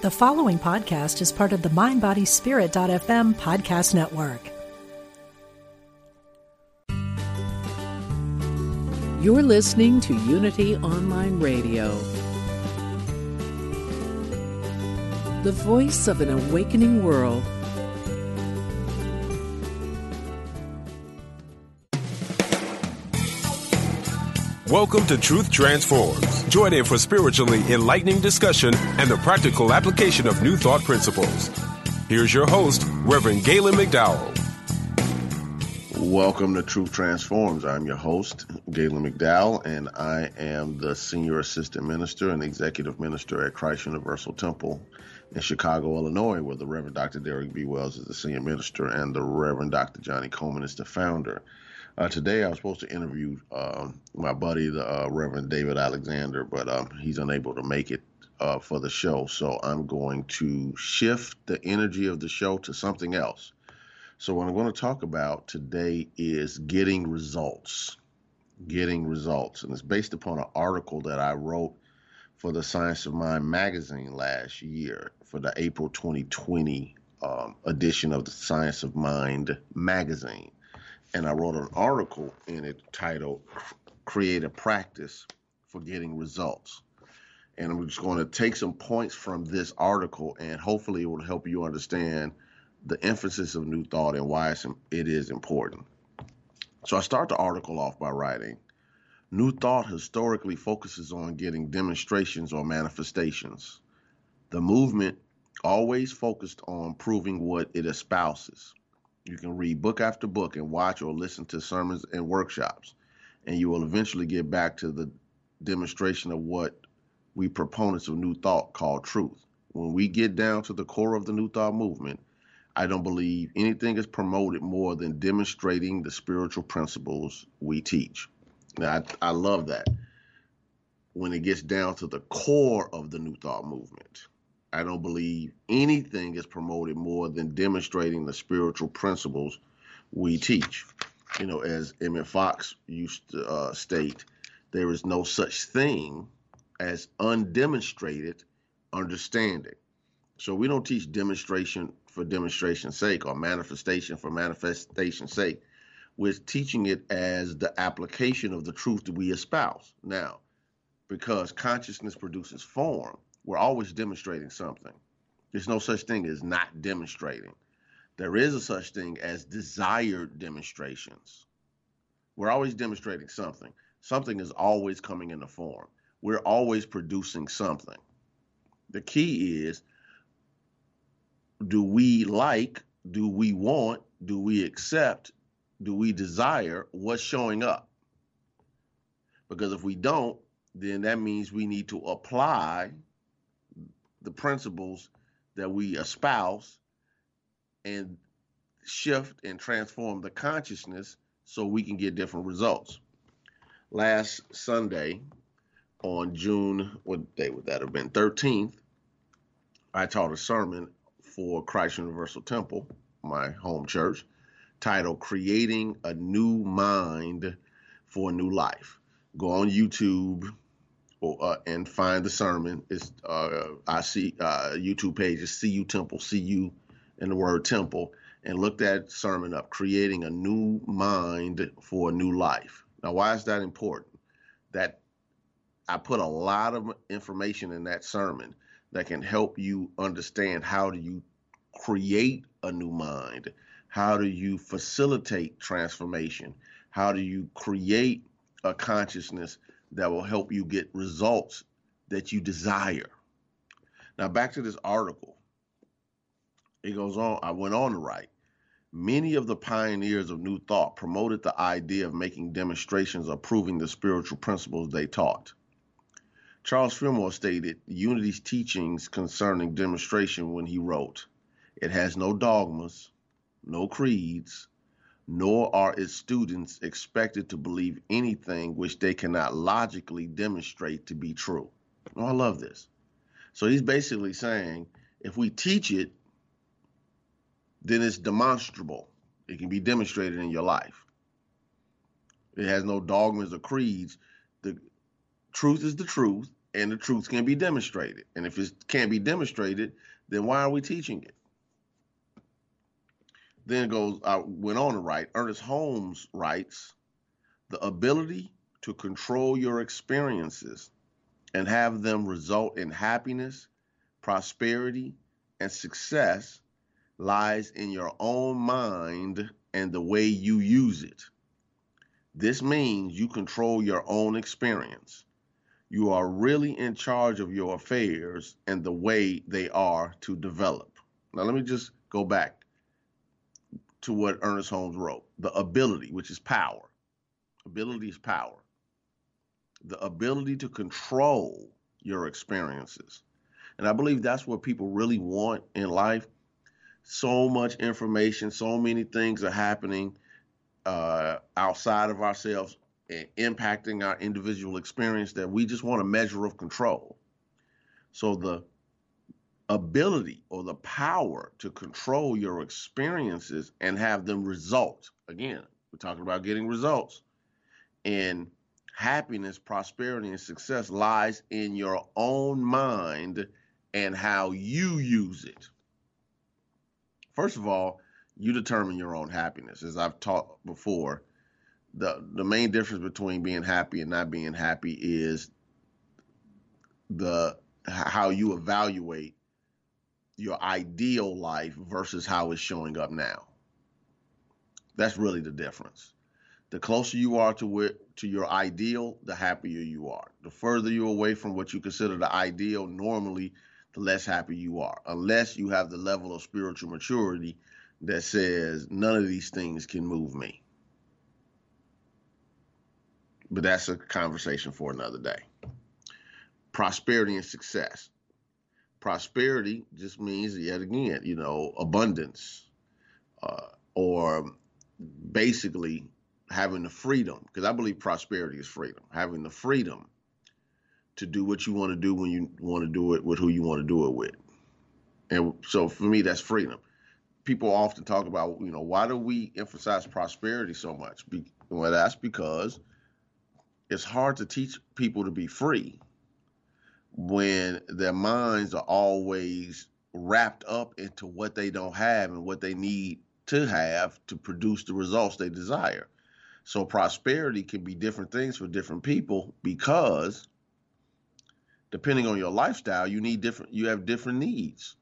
The following podcast is part of the MindBodySpirit.fm podcast network. You're listening to Unity Online Radio, the voice of an awakening world. Welcome to Truth Transforms. Join in for spiritually enlightening discussion and the practical application of new thought principles. Here's your host, Reverend Galen McDowell. Welcome to Truth Transforms. I'm your host, Galen McDowell, and I am the Senior Assistant Minister and Executive Minister at Christ Universal Temple in Chicago, Illinois, where the Reverend Dr. Derrick B. Wells is the Senior Minister and the Reverend Dr. Johnnie Colemon is the founder. Uh, today, I was supposed to interview uh, my buddy, the uh, Reverend David Alexander, but um, he's unable to make it uh, for the show. So I'm going to shift the energy of the show to something else. So, what I'm going to talk about today is getting results. Getting results. And it's based upon an article that I wrote for the Science of Mind magazine last year for the April 2020 um, edition of the Science of Mind magazine and I wrote an article in it titled Create a Practice for Getting Results. And I'm just going to take some points from this article and hopefully it will help you understand the emphasis of New Thought and why it's, it is important. So I start the article off by writing New Thought historically focuses on getting demonstrations or manifestations. The movement always focused on proving what it espouses. You can read book after book and watch or listen to sermons and workshops, and you will eventually get back to the demonstration of what we proponents of New Thought call truth. When we get down to the core of the New Thought movement, I don't believe anything is promoted more than demonstrating the spiritual principles we teach. Now, I, I love that when it gets down to the core of the New Thought movement. I don't believe anything is promoted more than demonstrating the spiritual principles we teach. You know, as Emmett Fox used to uh, state, there is no such thing as undemonstrated understanding. So we don't teach demonstration for demonstration's sake or manifestation for manifestation's sake. We're teaching it as the application of the truth that we espouse. Now, because consciousness produces form, we're always demonstrating something. There's no such thing as not demonstrating. There is a such thing as desired demonstrations. We're always demonstrating something. Something is always coming in the form. We're always producing something. The key is do we like, do we want, do we accept, do we desire what's showing up? Because if we don't, then that means we need to apply the principles that we espouse and shift and transform the consciousness so we can get different results. Last Sunday, on June, what day would that have been? 13th, I taught a sermon for Christ Universal Temple, my home church, titled Creating a New Mind for a New Life. Go on YouTube, uh, and find the sermon. It's uh, I see uh, YouTube page is CU Temple, CU and the word temple, and look that sermon up, creating a new mind for a new life. Now, why is that important? That I put a lot of information in that sermon that can help you understand how do you create a new mind, how do you facilitate transformation, how do you create a consciousness that will help you get results that you desire. Now, back to this article. It goes on, I went on to write. Many of the pioneers of New Thought promoted the idea of making demonstrations of proving the spiritual principles they taught. Charles Fillmore stated Unity's teachings concerning demonstration when he wrote, It has no dogmas, no creeds, nor are its students expected to believe anything which they cannot logically demonstrate to be true. Oh, I love this. So he's basically saying if we teach it, then it's demonstrable. It can be demonstrated in your life. It has no dogmas or creeds. The truth is the truth. and the truth can be demonstrated. And if it can't be demonstrated, then why are we teaching it? Then goes, I went on to write, Ernest Holmes writes, the ability to control your experiences and have them result in happiness, prosperity, and success lies in your own mind and the way you use it. This means you control your own experience. You are really in charge of your affairs and the way they are to develop. Now, let me just go back to what Ernest Holmes wrote the ability, which is power. Ability is power. The ability to control your experiences. And I believe that's what people really want in life. So much information, so many things are happening uh, outside of ourselves impacting our individual experience that we just want a measure of control. So the ability or the power to control your experiences and have them result. Again, we're talking about getting results. And happiness, prosperity, and success lies in your own mind and how you use it. First of all, you determine your own happiness. As I've taught before, the the main difference between being happy and not being happy is the how you evaluate your ideal life versus how it's showing up now. That's really the difference. The closer you are to it, to your ideal, the happier you are. The further you're away from what you consider the ideal, normally the less happy you are, unless you have the level of spiritual maturity that says none of these things can move me. But that's a conversation for another day. Prosperity and success prosperity just means yet again, you know, abundance, uh, or basically having the freedom. Because I believe prosperity is freedom, having the freedom to do what you want to do when you want to do it with who you want to do it with. And so for me, that's freedom. People often talk about, you know, why do we emphasize prosperity so much? Be, well, that's because it's hard to teach people to be free when their minds are always wrapped up into what they don't have and what they need to have to produce the results they desire. So prosperity can be different things for different people because depending on your lifestyle, you need different you have different needs.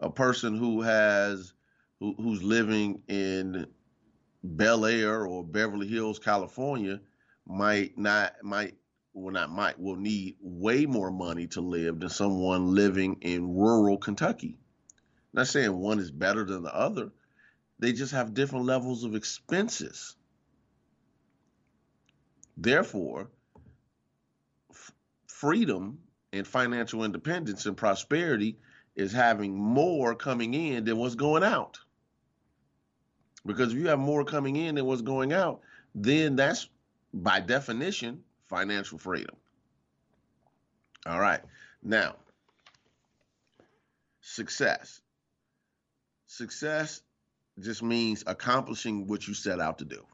A person who has who, who's living in Bel Air or Beverly Hills, California might not might well not might will need way more money to live than someone living in rural Kentucky. I'm not saying one is better than the other. They just have different levels of expenses. Therefore, f- freedom and financial independence and prosperity is having more coming in than what's going out. Because if you have more coming in than what's going out, then that's by definition financial freedom. All right. Now, success. Success just means accomplishing what you set out to do.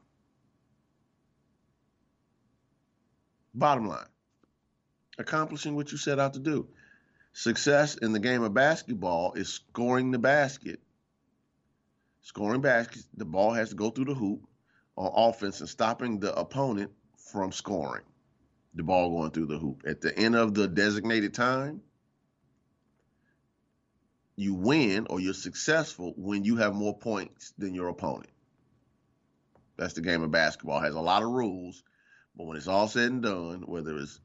Bottom line, accomplishing what you set out to do. Success in the game of basketball is scoring the basket. Scoring baskets, the ball has to go through the hoop on offense and stopping the opponent from scoring the ball going through the hoop. At the end of the designated time, you win or you're successful when you have more points than your opponent. That's the game of basketball. It has a lot of rules, but when it's all said and done, whether it's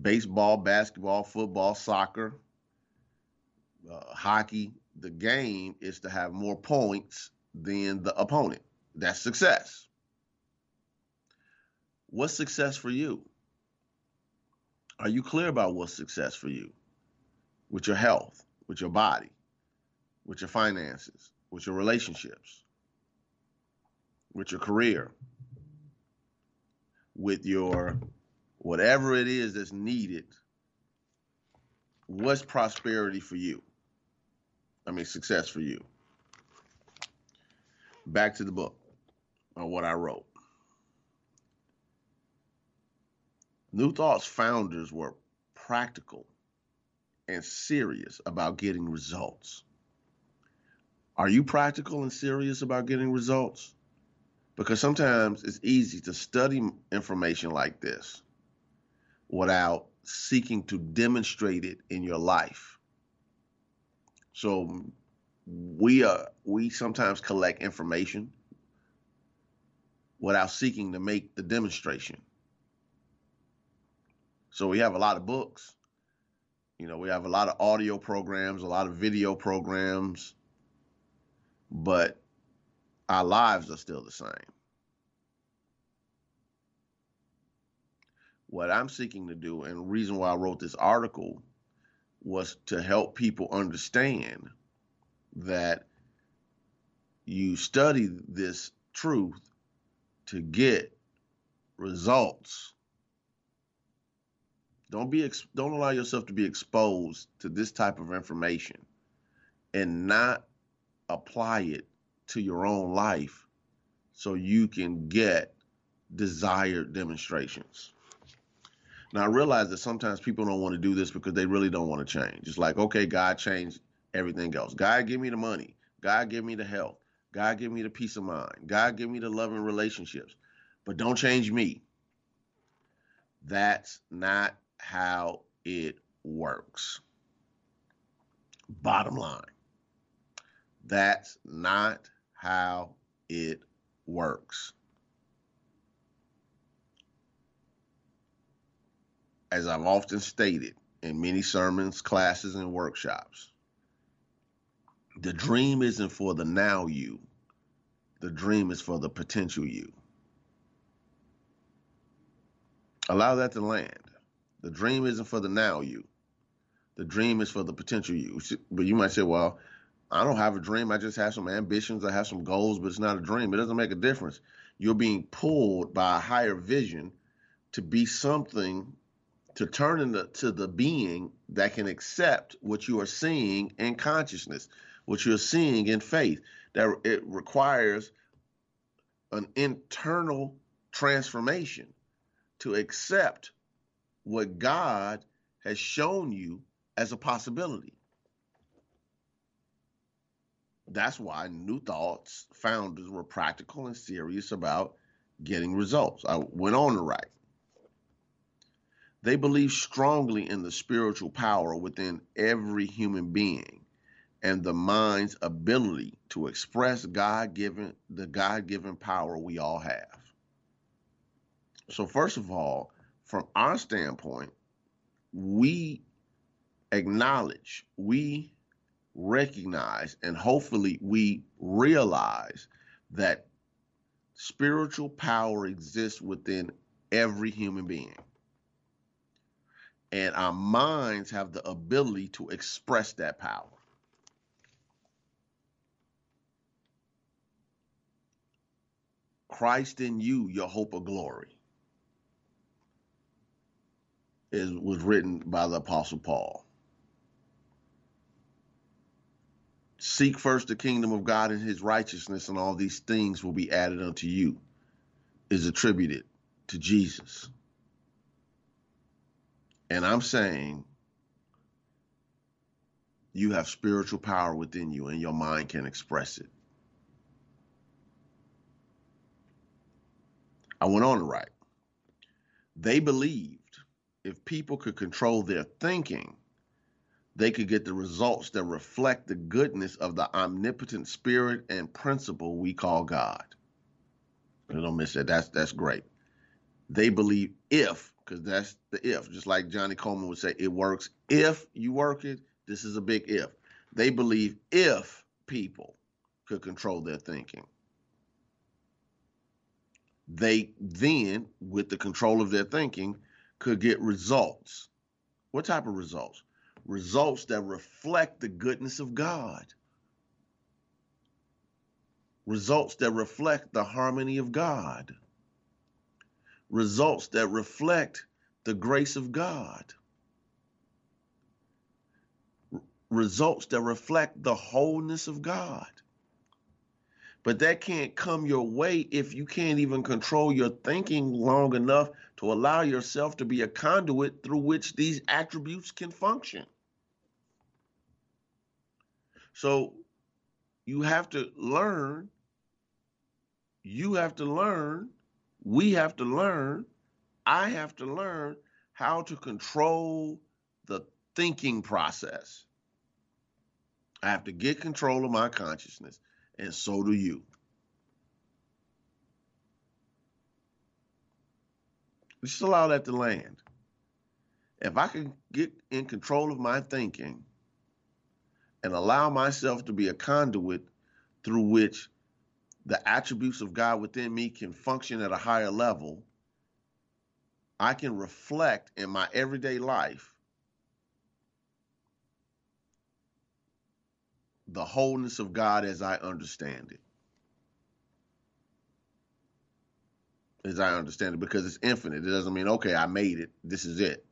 baseball, basketball, football, soccer, uh, hockey, the game is to have more points than the opponent. That's success. What's success for you? Are you clear about what's success for you? With your health, with your body, with your finances, with your relationships, with your career, with your whatever it is that's needed. What's prosperity for you? I mean, success for you. Back to the book on what I wrote. New Thought's founders were practical and serious about getting results? Are you practical and serious about getting results? Because sometimes it's easy to study information like this without seeking to demonstrate it in your life. So we are we sometimes collect information without seeking to make the demonstration. So we have a lot of books. You know, we have a lot of audio programs, a lot of video programs, but our lives are still the same. What I'm seeking to do, and the reason why I wrote this article, was to help people understand that you study this truth to get results. Don't be don't allow yourself to be exposed to this type of information and not apply it to your own life so you can get desired demonstrations. Now I realize that sometimes people don't want to do this because they really don't want to change. It's like, okay, God changed everything else. God give me the money. God give me the health. God give me the peace of mind. God give me the loving relationships. But don't change me. That's not how it works. Bottom line. That's not how it works. As I've often stated in many sermons, classes, and workshops, the dream isn't for the now you. The dream is for the potential you. Allow that to land. The dream isn't for the now you. The dream is for the potential you. But you might say, well, I don't have a dream. I just have some ambitions. I have some goals, but it's not a dream. It doesn't make a difference. You're being pulled by a higher vision to be something, to turn into the being that can accept what you are seeing in consciousness what you're seeing in faith. That it requires an internal transformation to accept what God has shown you as a possibility. That's why New Thoughts founders were practical and serious about getting results. I went on to write. They believe strongly in the spiritual power within every human being and the mind's ability to express God given the God given power we all have. So, first of all, from our standpoint, we acknowledge, we recognize, and hopefully we realize that spiritual power exists within every human being. And our minds have the ability to express that power. Christ in you, your hope of glory, is was written by the Apostle Paul. Seek first the kingdom of God and his righteousness, and all these things will be added unto you, is attributed to Jesus. And I'm saying you have spiritual power within you, and your mind can express it. I went on to write. They believed if people could control their thinking, they could get the results that reflect the goodness of the omnipotent spirit and principle we call God. You don't miss that. That's that's great. They believe if, because that's the if, just like Johnnie Colemon would say, it works if you work it. This is a big if. They believe if people could control their thinking they then, with the control of their thinking, could get results. What type of results? Results that reflect the goodness of God. Results that reflect the harmony of God. Results that reflect the grace of God. results that reflect the wholeness of God. But that can't come your way if you can't even control your thinking long enough to allow yourself to be a conduit through which these attributes can function. So you have to learn, you have to learn, we have to learn, I have to learn how to control the thinking process. I have to get control of my consciousness, and so do you. Just allow that to land. If I can get in control of my thinking and allow myself to be a conduit through which the attributes of God within me can function at a higher level, I can reflect in my everyday life the wholeness of God as I understand it. As I understand it, because it's infinite. It doesn't mean, okay, I made it. This is it.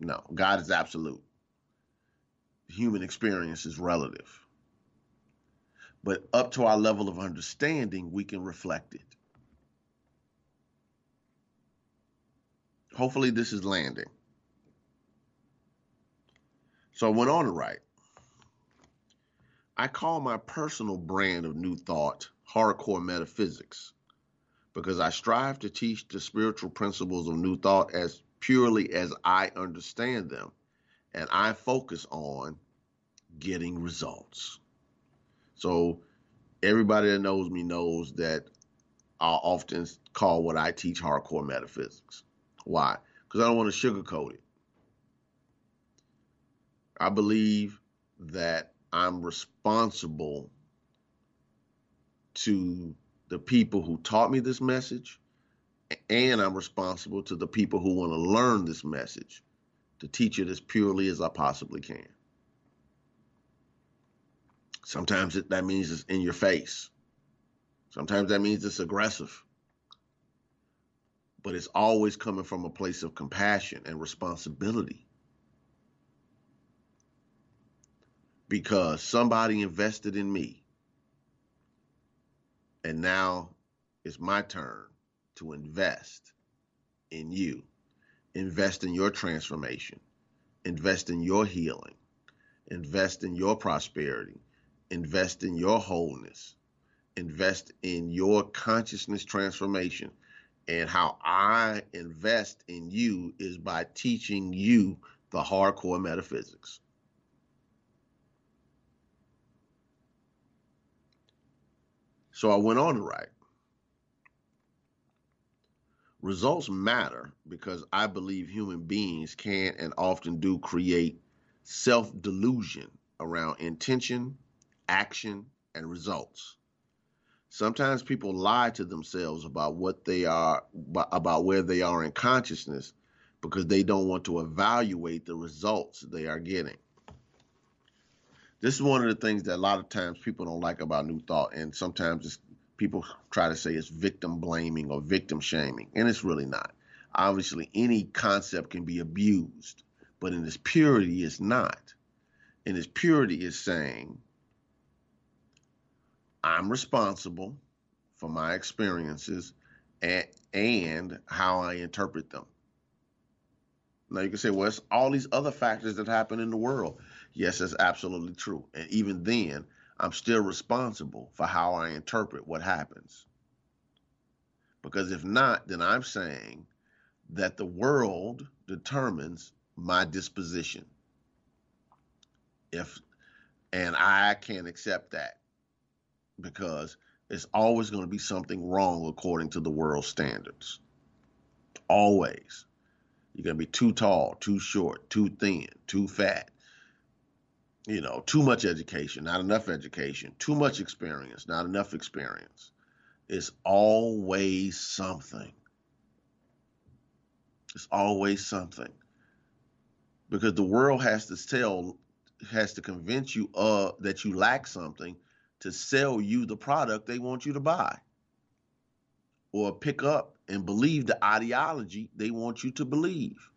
No, God is absolute. Human experience is relative. But up to our level of understanding, we can reflect it. Hopefully, this is landing. So I went on to write I call my personal brand of new thought hardcore metaphysics because I strive to teach the spiritual principles of new thought as purely as I understand them. And I focus on getting results. So, everybody that knows me knows that I often call what I teach hardcore metaphysics. Why? Because I don't want to sugarcoat it. I believe that I'm responsible to the people who taught me this message, and I'm responsible to the people who want to learn this message to teach it as purely as I possibly can. Sometimes it, that means it's in your face. Sometimes that means it's aggressive. But it's always coming from a place of compassion and responsibility. because somebody invested in me. And now it's my turn to invest in you. Invest in your transformation. Invest in your healing. Invest in your prosperity. Invest in your wholeness. Invest in your consciousness transformation. And how I invest in you is by teaching you the hardcore metaphysics. So I went on to write. Results matter because I believe human beings can and often do create self delusion around intention, action, and results. Sometimes people lie to themselves about what they are, about where they are in consciousness because they don't want to evaluate the results they are getting this is one of the things that a lot of times people don't like about New Thought, and sometimes people try to say it's victim blaming or victim shaming, and it's really not. Obviously, any concept can be abused, but in its purity, it's not. In its purity, is saying, I'm responsible for my experiences and, and how I interpret them. Now you can say, well, it's all these other factors that happen in the world. Yes, that's absolutely true. And even then, I'm still responsible for how I interpret what happens. Because if not, then I'm saying that the world determines my disposition. If and I can't accept that because it's always going to be something wrong according to the world standards. Always. You're going to be too tall, too short, too thin, too fat, you know, too much education, not enough education, too much experience, not enough experience. It's always something. It's always something. Because the world has to tell, has to convince you uh, that you lack something to sell you the product they want you to buy or pick up and believe the ideology they want you to believe.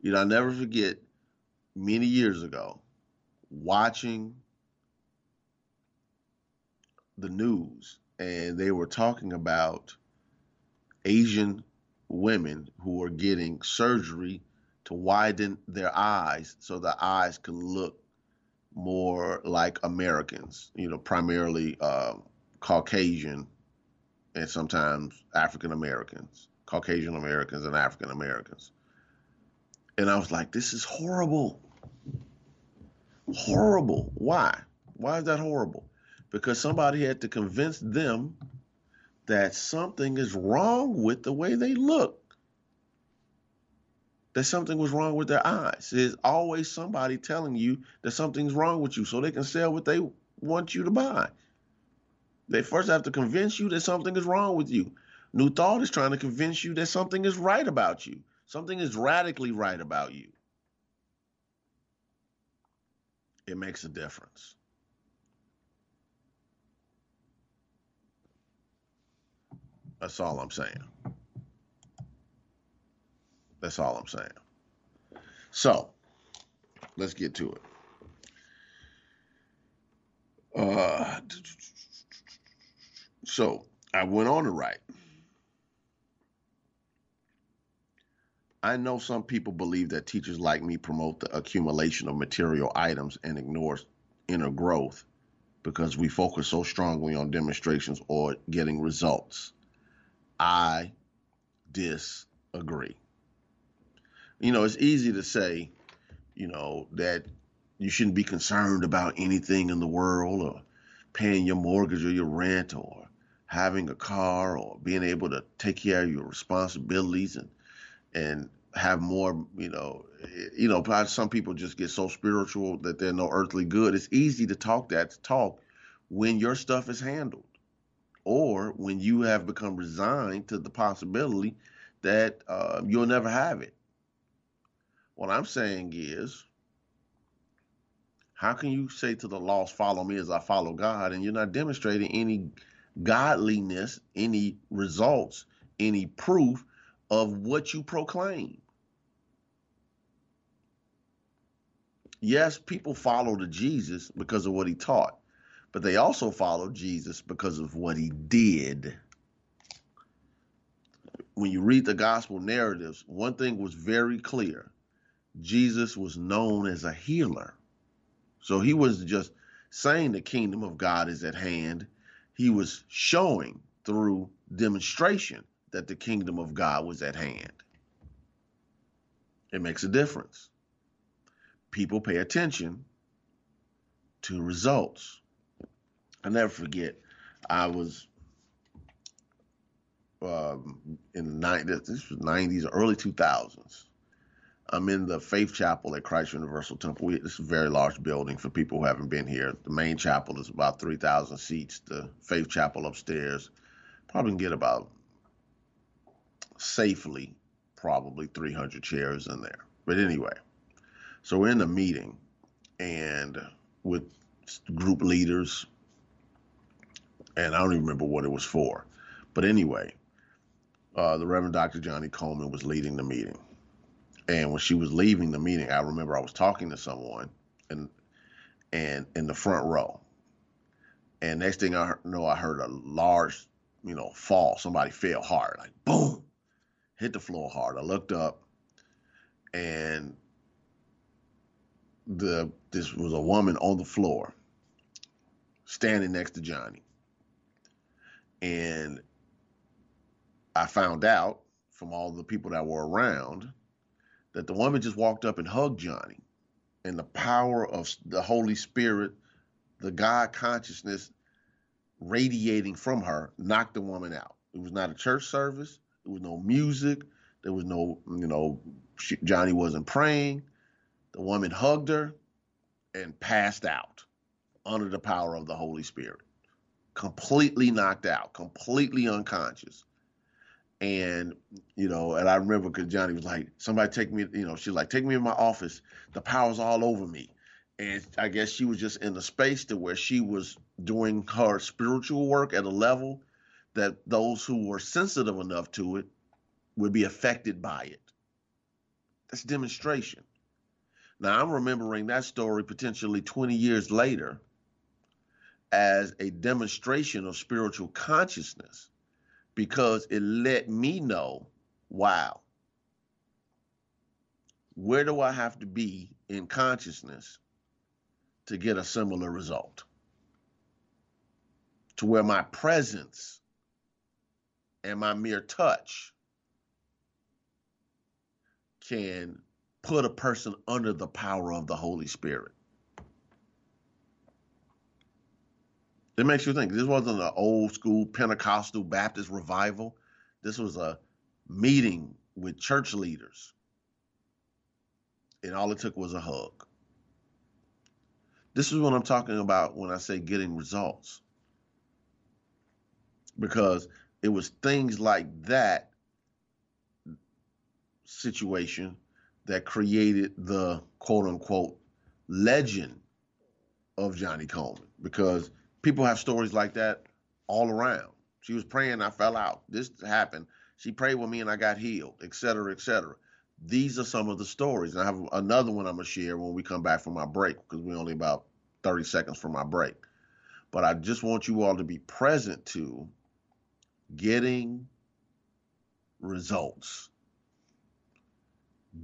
You know, I never forget many years ago watching the news and they were talking about Asian women who are getting surgery to widen their eyes so the eyes can look more like Americans, you know, primarily uh, Caucasian and sometimes African Americans, Caucasian Americans and African Americans. And I was like, this is horrible. Horrible. Why? Why is that horrible? Because somebody had to convince them that something is wrong with the way they look. That something was wrong with their eyes. There's always somebody telling you that something's wrong with you so they can sell what they want you to buy. They first have to convince you that something is wrong with you. New Thought is trying to convince you that something is right about you. Something is radically right about you. It makes a difference. That's all I'm saying. That's all I'm saying. So, let's get to it. Uh, so, I went on to write. I know some people believe that teachers like me promote the accumulation of material items and ignore inner growth because we focus so strongly on demonstrations or getting results. I disagree. You know, it's easy to say, you know, that you shouldn't be concerned about anything in the world or paying your mortgage or your rent or having a car or being able to take care of your responsibilities and and have more, you know, you know, some people just get so spiritual that they're no earthly good. It's easy to talk that talk when your stuff is handled or when you have become resigned to the possibility that uh, you'll never have it. What I'm saying is, how can you say to the lost, follow me as I follow God, and you're not demonstrating any godliness, any results, any proof of what you proclaim? Yes, people follow to Jesus because of what he taught but they also followed Jesus because of what he did. When you read the gospel narratives, one thing was very clear Jesus was known as a healer. So he was just saying the kingdom of God is at hand. He was showing through demonstration that the kingdom of God was at hand. It makes a difference. People pay attention to results. I never forget. I was um, in the 90s, this was 90s, early 2000s. I'm in the Faith Chapel at Christ Universal Temple. This is a very large building for people who haven't been here. The main chapel is about 3,000 seats. The Faith Chapel upstairs probably can get about safely, probably 300 chairs in there. But anyway, so we're in the meeting and with group leaders, and I don't even remember what it was for. But anyway, uh, the Reverend Dr. Johnnie Colemon was leading the meeting. And when she was leaving the meeting, I remember I was talking to someone and and in the front row. And next thing I know, I heard a large, you know, fall. Somebody fell hard, like boom, hit the floor hard. I looked up, and the this was a woman on the floor, standing next to Johnnie. And I found out from all the people that were around that the woman just walked up and hugged Johnnie. And the power of the Holy Spirit, the God consciousness radiating from her, knocked the woman out. It was not a church service. There was no music. There was no, you know, she, Johnnie wasn't praying. The woman hugged her and passed out under the power of the Holy Spirit completely knocked out, completely unconscious. And, you know, and I remember because Johnnie was like, somebody take me, you know, she's like, take me in my office. The power's all over me. And I guess she was just in a space to where she was doing her spiritual work at a level that those who were sensitive enough to it would be affected by it. That's demonstration. Now I'm remembering that story potentially 20 years later as a demonstration of spiritual consciousness because it let me know wow, where do I have to be in consciousness to get a similar result? To where my presence and my mere touch can put a person under the power of the Holy Spirit. It makes you think this wasn't an old school Pentecostal Baptist revival. This was a meeting with church leaders. And all it took was a hug. This is what I'm talking about when I say getting results. Because it was things like that situation that created the quote unquote legend of Johnnie Colemon Because people have stories like that all around. She was praying, I fell out. This happened. She prayed with me and I got healed, et cetera, et cetera. These are some of the stories. And I have another one I'm going to share when we come back from our break because we're only about 30 seconds from our break. But I just want you all to be present to getting results.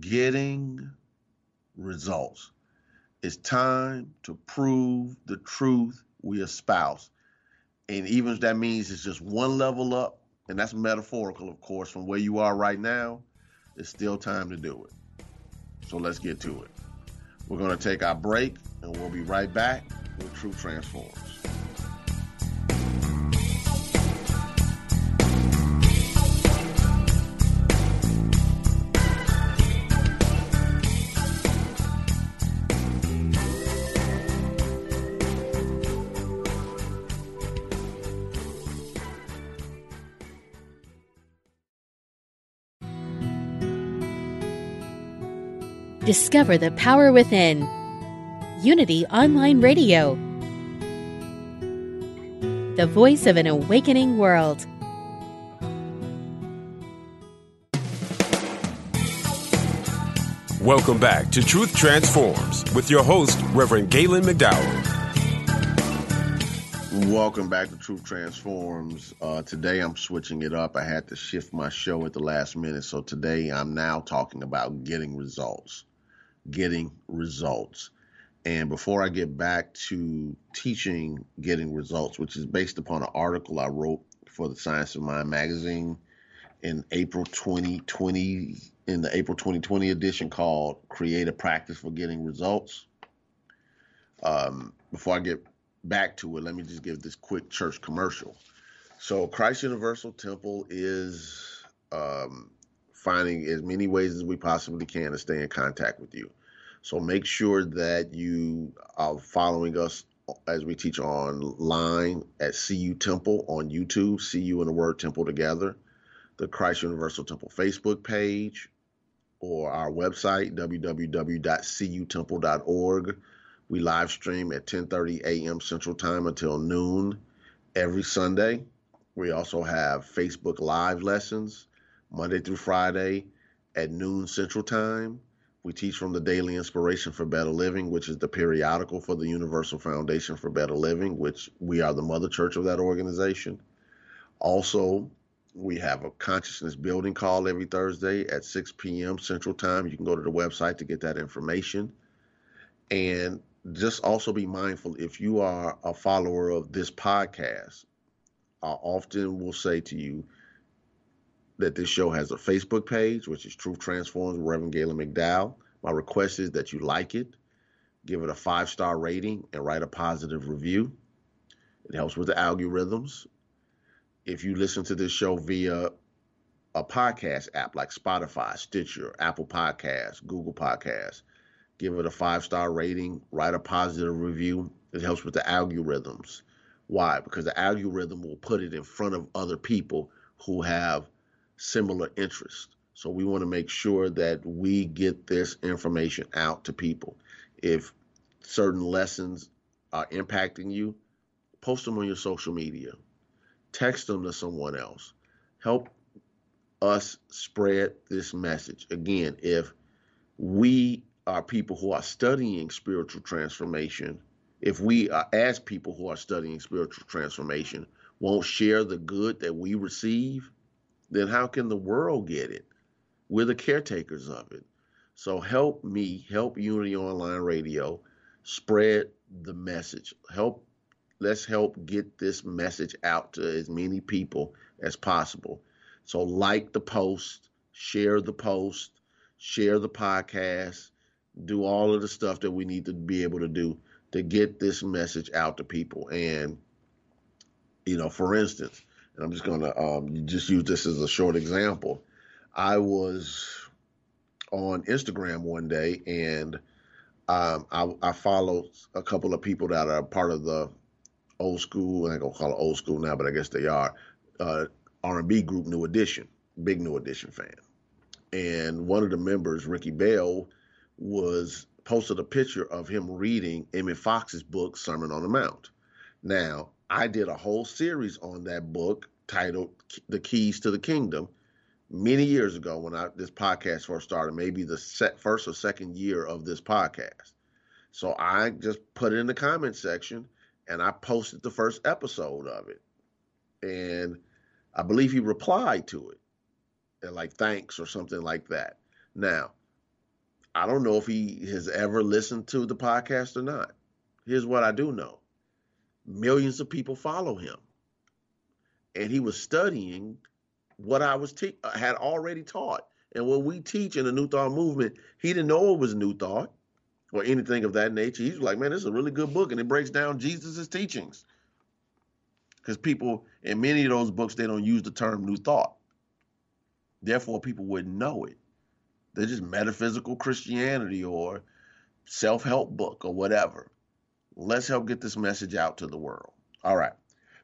Getting results. It's time to prove the truth we espouse. And even if that means it's just one level up, and that's metaphorical, of course, from where you are right now, it's still time to do it. So let's get to it. We're going to take our break, and we'll be right back with Truth Transforms. Discover the power within. Unity Online Radio. The voice of an awakening world. Welcome back to Truth Transforms with your host, Reverend Galen McDowell. Welcome back to Truth Transforms. Uh, today I'm switching it up. I had to shift my show at the last minute, so today I'm now talking about getting results getting results. And before I get back to teaching getting results, which is based upon an article I wrote for the Science of Mind magazine in April 2020, in the April 2020 edition called Create a Practice for Getting Results. Um, before I get back to it, let me just give this quick church commercial. So, Christ Universal Temple is um, finding as many ways as we possibly can to stay in contact with you. So make sure that you are following us as we teach online at CU Temple on YouTube, CU and the word temple together, the Christ Universal Temple Facebook page, or our website, www.cutemple.org. We live stream at 10:30 a.m. Central Time until noon every Sunday. We also have Facebook Live lessons Monday through Friday at noon Central Time. We teach from the Daily Inspiration for Better Living, which is the periodical for the Universal Foundation for Better Living, which we are the mother church of that organization. Also, we have a consciousness building call every Thursday at 6 p.m. Central Time. You can go to the website to get that information. And just also be mindful if you are a follower of this podcast, I often will say to you, that this show has a Facebook page, which is Truth Transforms Reverend Galen McDowell. My request is that you like it, give it a five star rating, and write a positive review. It helps with the algorithms. If you listen to this show via a podcast app like Spotify, Stitcher, Apple Podcasts, Google Podcasts, give it a five star rating, write a positive review. It helps with the algorithms. Why? Because the algorithm will put it in front of other people who have similar interests. So we want to make sure that we get this information out to people. If certain lessons are impacting you, post them on your social media, text them to someone else. Help us spread this message. Again, if we are people who are studying spiritual transformation if we uh, as people who are studying spiritual transformation won't share the good that we receive, then how can the world get it? We're the caretakers of it. So help me, help Unity Online Radio spread the message. Help let's help get this message out to as many people as possible. So like the post, share the post, share the podcast, do all of the stuff that we need to be able to do to get this message out to people. And you know, for instance, and I'm just gonna um, just use this as a short example. I was on Instagram one day and um, I, I a couple of people that are part of the old school. I ain't gonna call it old school now, but I guess they are. Uh, R&B group New Edition, big New Edition fan. And one of the members, Ricky Bell, was posted a picture of him reading Emmett Fox's book Sermon on the Mount. Now, I did a whole series on that book titled The Keys to the Kingdom many years ago when I, this podcast first started, maybe the set, first or second year of this podcast. So I just put it in the comment section and I posted the first episode of it. And I believe he replied to it and like thanks or something like that. Now, I don't know if he has ever listened to the podcast or not. Here's what I do know millions of people follow him. And he was studying what I was te- uh, had already taught. And what we teach in the New Thought movement, he didn't know it was New Thought or anything of that nature. He's like, man, this is a really good book, and it breaks down Jesus' teachings. Because people in many of those books, they don't use the term New Thought. Therefore, people wouldn't know it. They're just metaphysical Christianity or self-help book or whatever. Let's help get this message out to the world. All right.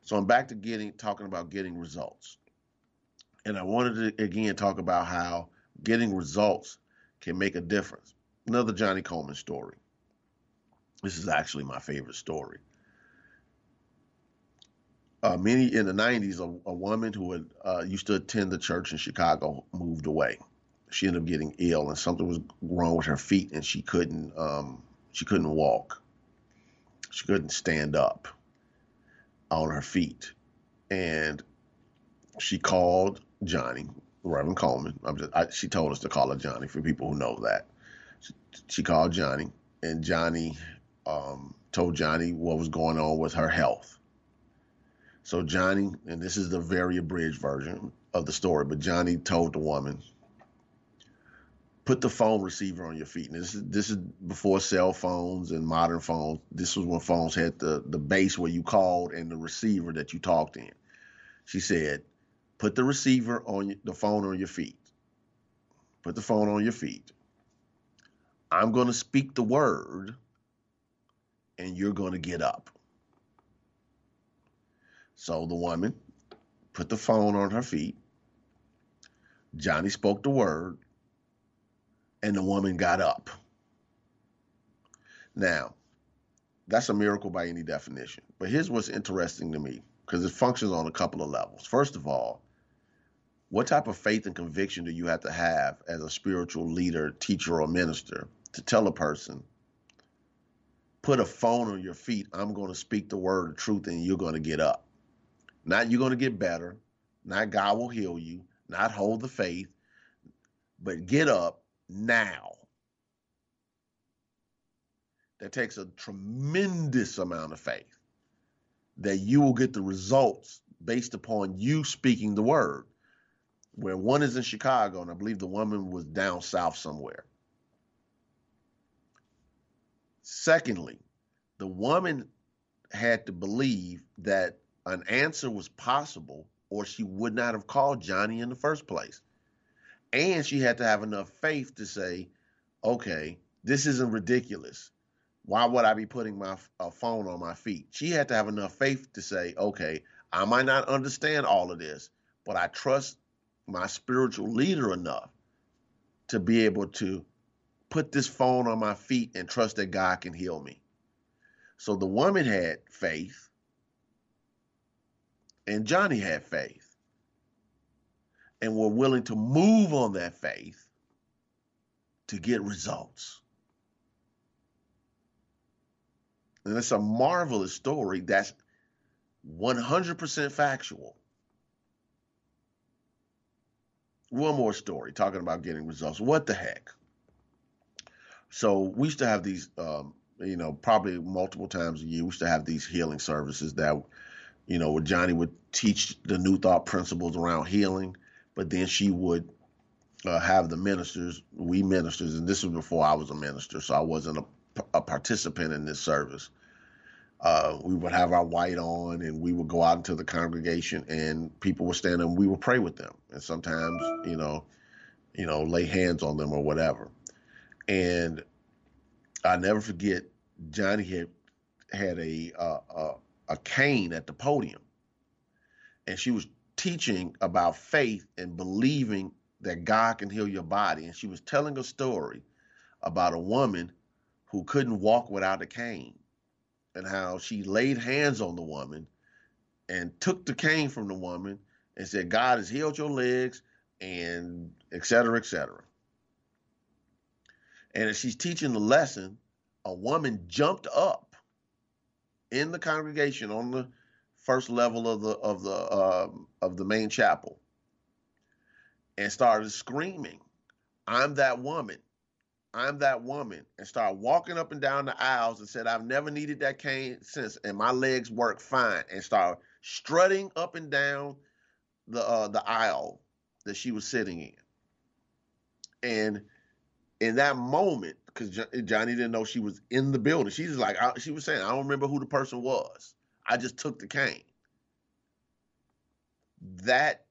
So I'm back to getting talking about getting results. And I wanted to again talk about how getting results can make a difference. Another Johnnie Colemon story. This is actually my favorite story. Uh, many in the 90s, a, a woman who had, uh, used to attend the church in Chicago moved away. She ended up getting ill, and something was wrong with her feet, and she couldn't um, she couldn't walk. She couldn't stand up on her feet, and she called Johnnie, Reverend Colemon. I'm just, I, she told us to call her Johnnie for people who know that. She, she called Johnnie, and Johnnie um, told Johnnie what was going on with her health. So Johnnie, and this is the very abridged version of the story, but Johnnie told the woman, put the phone receiver on your feet. And this is this is before cell phones and modern phones. This was when phones had the the base where you called and the receiver that you talked in. She said, put the receiver on the phone on your feet. Put the phone on your feet. I'm going to speak the word and you're going to get up. So the woman put the phone on her feet. Johnnie spoke the word and the woman got up. Now, that's a miracle by any definition. But here's what's interesting to me because it functions on a couple of levels. First of all, what type of faith and conviction do you have to have as a spiritual leader, teacher, or minister to tell a person, put a phone on your feet, I'm going to speak the word of truth and you're going to get up? Not you're going to get better, not God will heal you, not hold the faith, but get up now. That takes a tremendous amount of faith that you will get the results based upon you speaking the word where one is in Chicago, and I believe the woman was down south somewhere. Secondly, the woman had to believe that an answer was possible, or she would not have called Johnnie in the first place. And she had to have enough faith to say, okay, this isn't ridiculous. Why would I be putting my a phone on my feet? She had to have enough faith to say, okay, I might not understand all of this, but I trust my spiritual leader enough to be able to put this phone on my feet and trust that God can heal me. So the woman had faith, and Johnnie had faith, and we were willing to move on that faith to get results. And it's a marvelous story that's 100% factual. One more story talking about getting results. What the heck? So we used to have these, um, you know, probably multiple times a year. We used to have these healing services that, you know, where Johnnie would teach the new thought principles around healing, but then she would uh, have the ministers, we ministers, and this was before I was a minister, so I wasn't a, a participant in this service. Uh, we would have our white on and we would go out into the congregation and people would stand up and we would pray with them and sometimes you know you know lay hands on them or whatever and i never forget johnnie had had a uh, a, a cane at the podium and she was teaching about faith and believing that god can heal your body and she was telling a story about a woman who couldn't walk without a cane and how she laid hands on the woman and took the cane from the woman and said, God has healed your legs and et cetera, et cetera. And as she's teaching the lesson, a woman jumped up in the congregation on the first level of the of the uh, of the main chapel and started screaming, "I'm that woman! I'm that woman and start walking up and down the aisles and said, I've never needed that cane since, and my legs work fine, and start strutting up and down the uh, the aisle that she was sitting in. And in that moment, because Johnnie didn't know she was in the building, she's like, I, she was saying, I don't remember who the person was. I just took the cane. That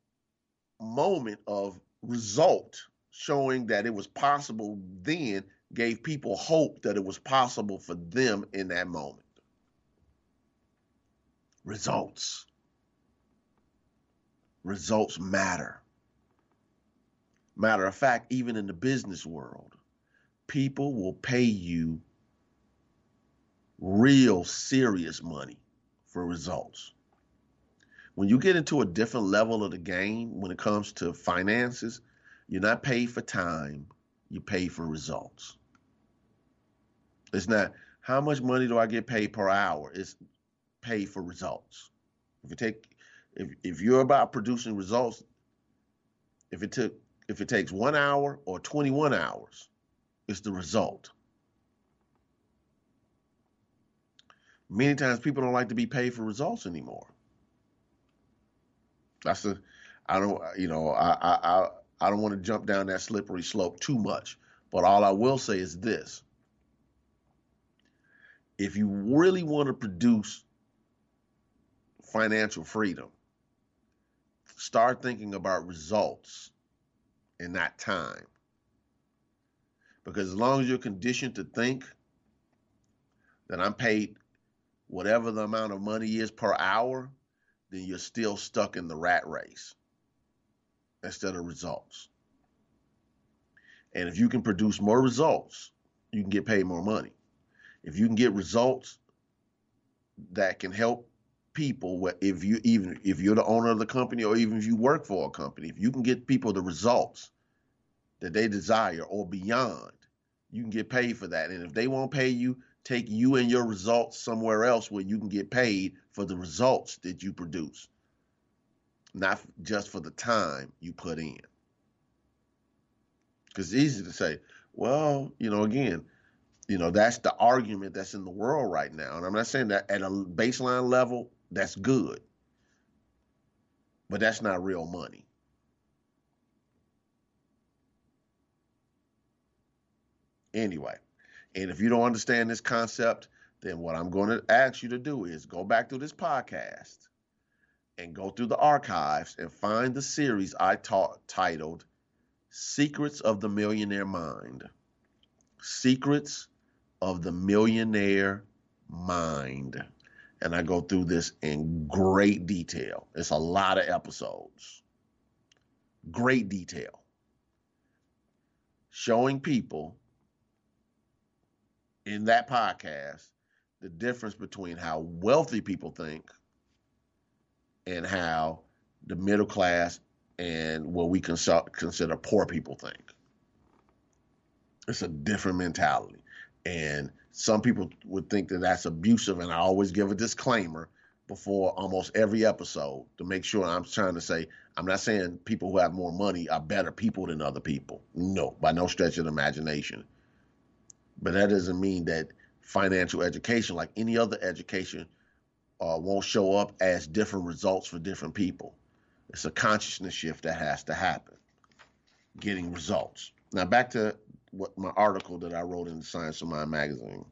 moment of result showing that it was possible then gave people hope that it was possible for them in that moment. Results. Results matter. Matter of fact, even in the business world, people will pay you real serious money for results. When you get into a different level of the game when it comes to finances, you're not paid for time, you pay for results. It's not how much money do I get paid per hour? It's paid for results. If you take if if you're about producing results, if it took if it takes one hour or 21 hours, it's the result. Many times people don't like to be paid for results anymore. That's the I don't you know I I I don't want to jump down that slippery slope too much, but all I will say is this. If you really want to produce financial freedom, start thinking about results in that time. Because as long as you're conditioned to think that I'm paid whatever the amount of money is per hour, then you're still stuck in the rat race instead of results. And if you can produce more results, you can get paid more money. If you can get results that can help people, if you even if you're the owner of the company or even if you work for a company, if you can get people the results that they desire or beyond, you can get paid for that. And if they won't pay you, take you and your results somewhere else where you can get paid for the results that you produce not just for the time you put in. Because it's easy to say, well, you know, again, you know, that's the argument that's in the world right now. And I'm not saying that at a baseline level, that's good. But that's not real money. Anyway, and if you don't understand this concept, then what I'm going to ask you to do is go back to this podcast and go through the archives and find the series I taught titled Secrets of the Millionaire Mind. Secrets of the Millionaire Mind. And I go through this in great detail. It's a lot of episodes. Great detail. Showing people in that podcast the difference between how wealthy people think and how the middle class and what we consider poor people think. It's a different mentality. And some people would think that that's abusive, and I always give a disclaimer before almost every episode to make sure I'm trying to say I'm not saying people who have more money are better people than other people. No, by no stretch of the imagination. But that doesn't mean that financial education, like any other education, uh, won't show up as different results for different people. It's a consciousness shift that has to happen, getting results. Now, back to what my article that I wrote in the Science of Mind magazine.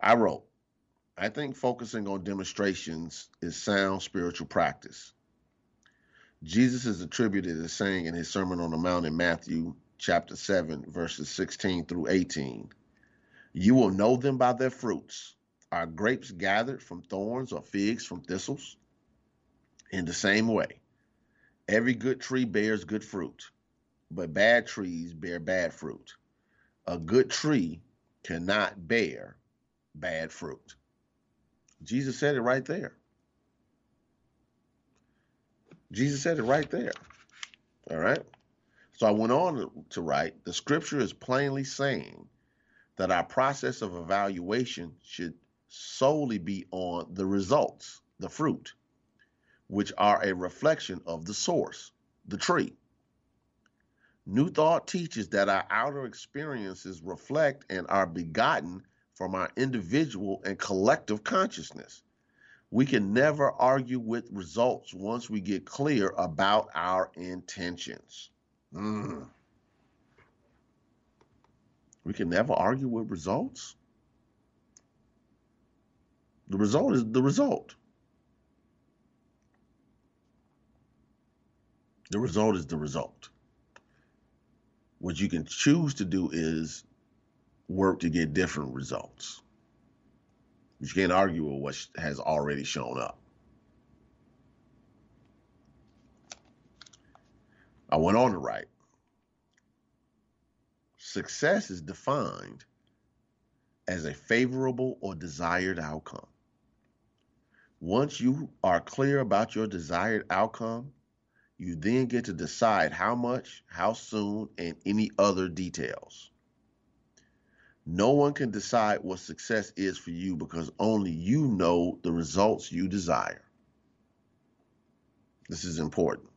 I wrote, I think focusing on demonstrations is sound spiritual practice. Jesus is attributed as saying in his Sermon on the Mount in Matthew chapter 7, verses 16 through 18 You will know them by their fruits. Are grapes gathered from thorns or figs from thistles? In the same way, every good tree bears good fruit, but bad trees bear bad fruit. A good tree cannot bear bad fruit. Jesus said it right there. Jesus said it right there. All right. So I went on to write the scripture is plainly saying that our process of evaluation should solely be on the results, the fruit, which are a reflection of the source, the tree. New Thought teaches that our outer experiences reflect and are begotten from our individual and collective consciousness. We can never argue with results once we get clear about our intentions. Mm. We can never argue with results. The result is the result. The result is the result. What you can choose to do is work to get different results. But you can't argue with what has already shown up. I went on to write Success is defined as a favorable or desired outcome. Once you are clear about your desired outcome, you then get to decide how much, how soon, and any other details. No one can decide what success is for you because only you know the results you desire. This is important.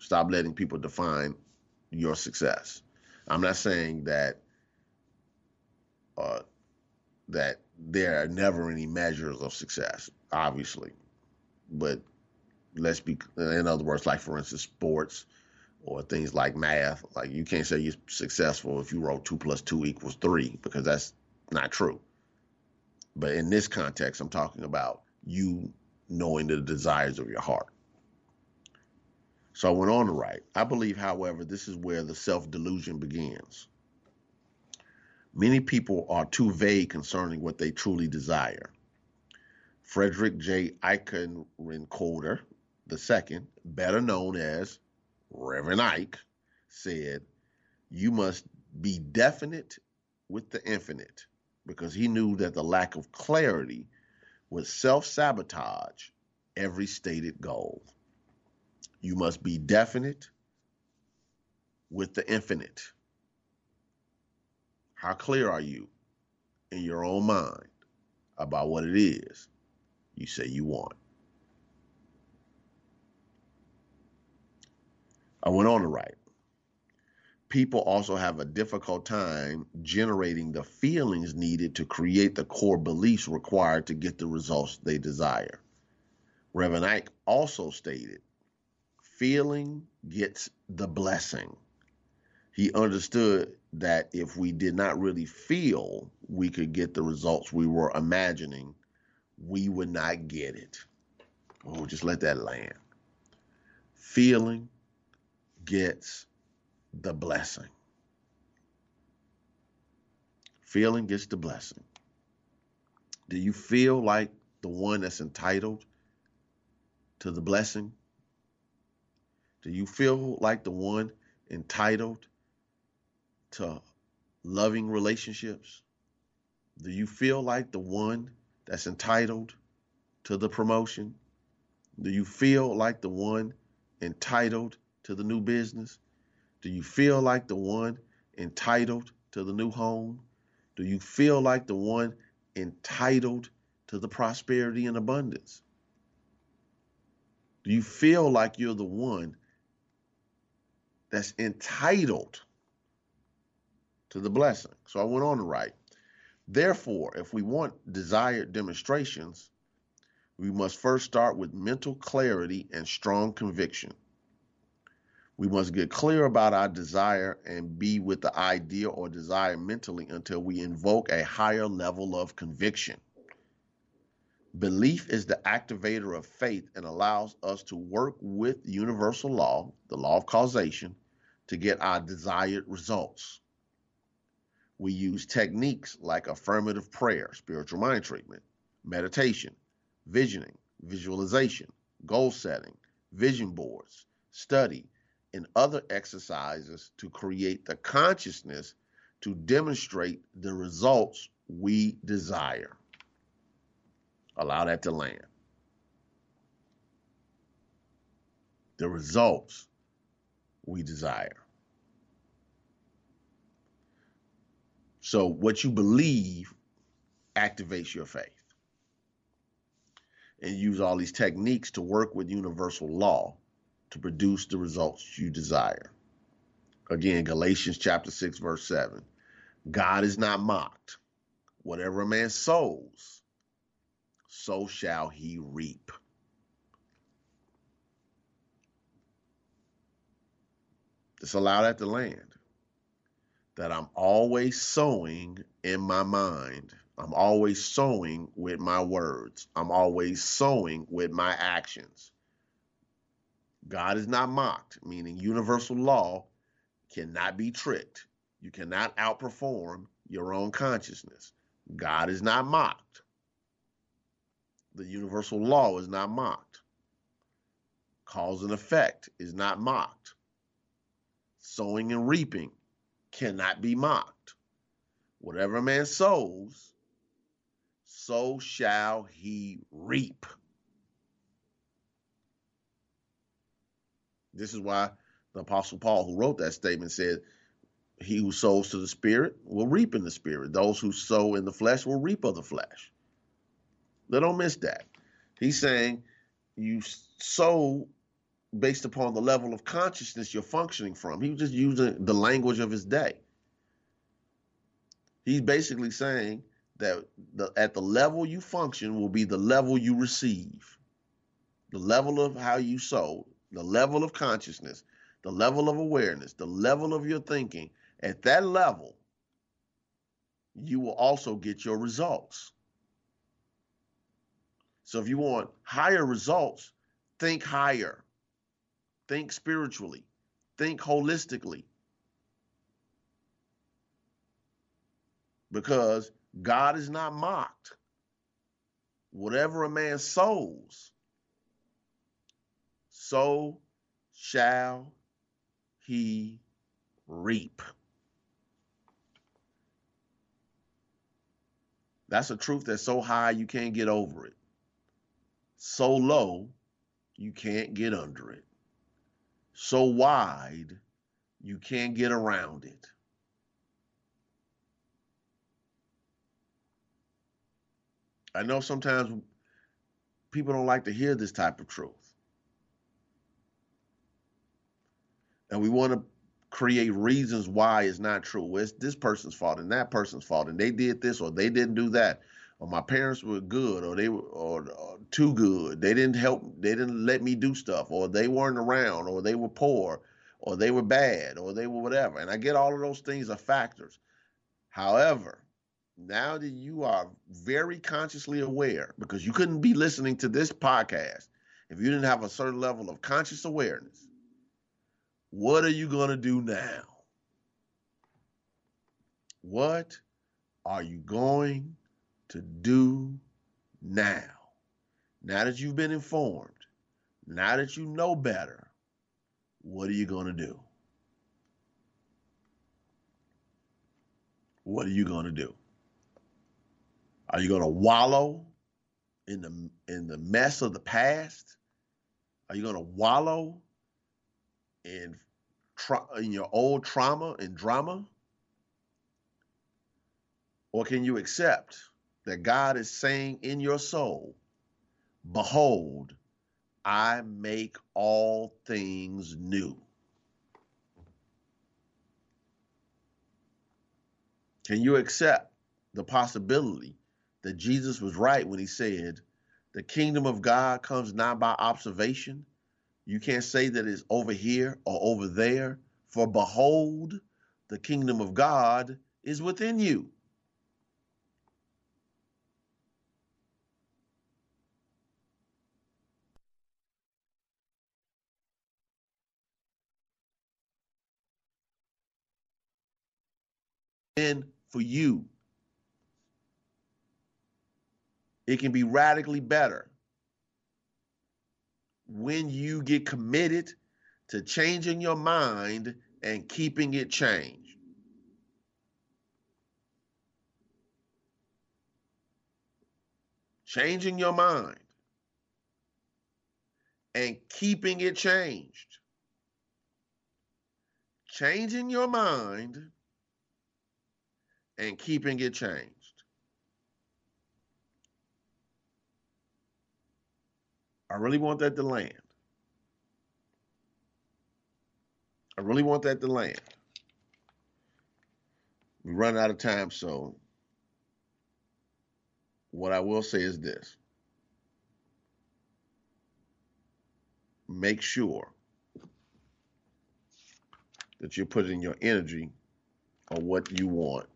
Stop letting people define your success. I'm not saying that uh, that there are never any measures of success, obviously, but let's be in other words, like for instance, sports or things like math. Like you can't say you're successful if you wrote two plus two equals three because that's not true. But in this context, I'm talking about you knowing the desires of your heart. So I went on to write. I believe, however, this is where the self delusion begins. Many people are too vague concerning what they truly desire. Frederick J. Eikerenkoetter II, better known as Reverend Ike, said, You must be definite with the infinite, because he knew that the lack of clarity would self sabotage every stated goal. You must be definite with the infinite. How clear are you in your own mind about what it is you say you want? I went on to write. People also have a difficult time generating the feelings needed to create the core beliefs required to get the results they desire. Reverend Ike also stated feeling gets the blessing. He understood that if we did not really feel we could get the results we were imagining, we would not get it. Oh, just let that land. Feeling gets the blessing. Feeling gets the blessing. Do you feel like the one that's entitled to the blessing? Do you feel like the one entitled to loving relationships? Do you feel like the one that's entitled to the promotion? Do you feel like the one entitled to the new business? Do you feel like the one entitled to the new home? Do you feel like the one entitled to the prosperity and abundance? Do you feel like you're the one that's entitled to the blessing? So I went on to write, therefore, if we want desired demonstrations, we must first start with mental clarity and strong conviction. We must get clear about our desire and be with the idea or desire mentally until we invoke a higher level of conviction. Belief is the activator of faith and allows us to work with universal law, the law of causation, to get our desired results. We use techniques like affirmative prayer, spiritual mind treatment, meditation, visioning, visualization, goal setting, vision boards, study, and other exercises to create the consciousness to demonstrate the results we desire. Allow that to land. The results we desire. So, what you believe activates your faith. And use all these techniques to work with universal law to produce the results you desire. Again, Galatians chapter 6, verse 7. God is not mocked. Whatever a man sows, so shall he reap. Just allow that to land. That I'm always sowing in my mind. I'm always sowing with my words. I'm always sowing with my actions. God is not mocked, meaning universal law cannot be tricked. You cannot outperform your own consciousness. God is not mocked. The universal law is not mocked. Cause and effect is not mocked. Sowing and reaping cannot be mocked. Whatever a man sows, so shall he reap. This is why the Apostle Paul, who wrote that statement, said, He who sows to the Spirit will reap in the Spirit. Those who sow in the flesh will reap of the flesh. They don't miss that. He's saying you sow based upon the level of consciousness you're functioning from. He was just using the language of his day. He's basically saying that the, at the level you function will be the level you receive. The level of how you sow the level of consciousness, the level of awareness, the level of your thinking, at that level, you will also get your results. So if you want higher results, think higher, think spiritually, think holistically. Because God is not mocked. Whatever a man sows, so shall he reap. That's a truth that's so high you can't get over it. So low you can't get under it. So wide you can't get around it. I know sometimes people don't like to hear this type of truth. and we want to create reasons why it's not true. It's this person's fault and that person's fault, and they did this or they didn't do that, or my parents were good or they were or, or too good. They didn't help. They didn't let me do stuff, or they weren't around, or they were poor, or they were bad, or they were whatever. And I get all of those things are factors. However, now that you are very consciously aware, because you couldn't be listening to this podcast if you didn't have a certain level of conscious awareness what are you going to do now? What are you going to do now? Now that you've been informed, now that you know better, what are you going to do? What are you going to do? Are you going to wallow in the in the mess of the past? Are you going to wallow in tra- in your old trauma and drama? Or can you accept that God is saying in your soul, Behold, I make all things new? Can you accept the possibility that Jesus was right when he said, The kingdom of God comes not by observation? You can't say that it's over here or over there, for behold, the kingdom of God is within you. And for you, it can be radically better when you get committed to changing your mind and keeping it changed. Changing your mind and keeping it changed. Changing your mind and keeping it changed. I really want that to land. I really want that to land. We run out of time, so what I will say is this. Make sure that you're putting your energy on what you want.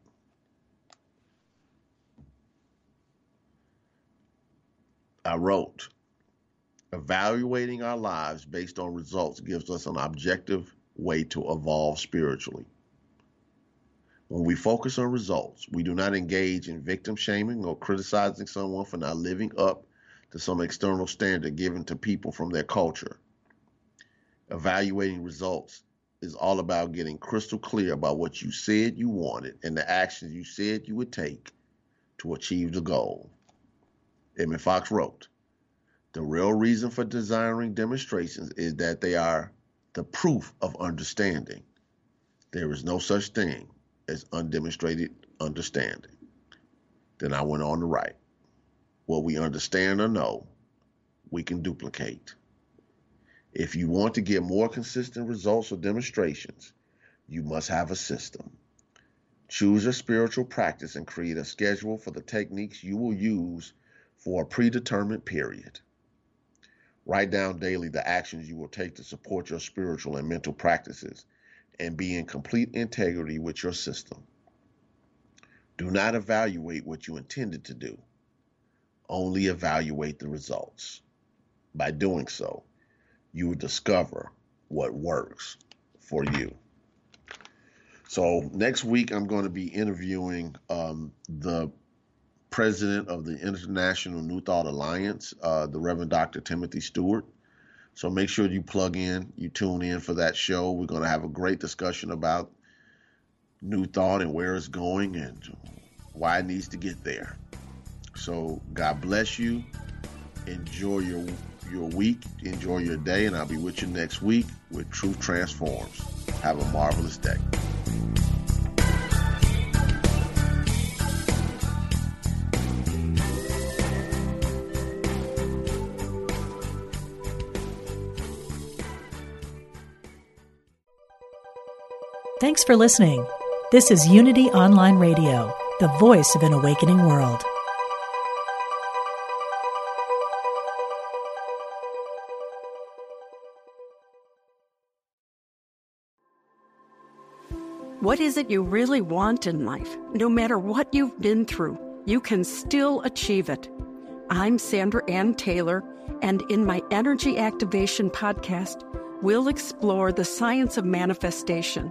I wrote Evaluating our lives based on results gives us an objective way to evolve spiritually. When we focus on results, we do not engage in victim shaming or criticizing someone for not living up to some external standard given to people from their culture. Evaluating results is all about getting crystal clear about what you said you wanted and the actions you said you would take to achieve the goal. Emmett Fox wrote, the real reason for desiring demonstrations is that they are the proof of understanding. There is no such thing as undemonstrated understanding. Then I went on to write what we understand or know, we can duplicate. If you want to get more consistent results or demonstrations, you must have a system. Choose a spiritual practice and create a schedule for the techniques you will use for a predetermined period. Write down daily the actions you will take to support your spiritual and mental practices and be in complete integrity with your system. Do not evaluate what you intended to do, only evaluate the results. By doing so, you will discover what works for you. So, next week, I'm going to be interviewing um, the president of the International New Thought Alliance, uh, the Reverend Dr. Timothy Stewart. So make sure you plug in, you tune in for that show. We're going to have a great discussion about New Thought and where it's going and why it needs to get there. So God bless you. Enjoy your your week, enjoy your day, and I'll be with you next week with Truth Transforms. Have a marvelous day. Thanks for listening. This is Unity Online Radio, the voice of an awakening world. What is it you really want in life? No matter what you've been through, you can still achieve it. I'm Sandra Ann Taylor, and in my Energy Activation podcast, we'll explore the science of manifestation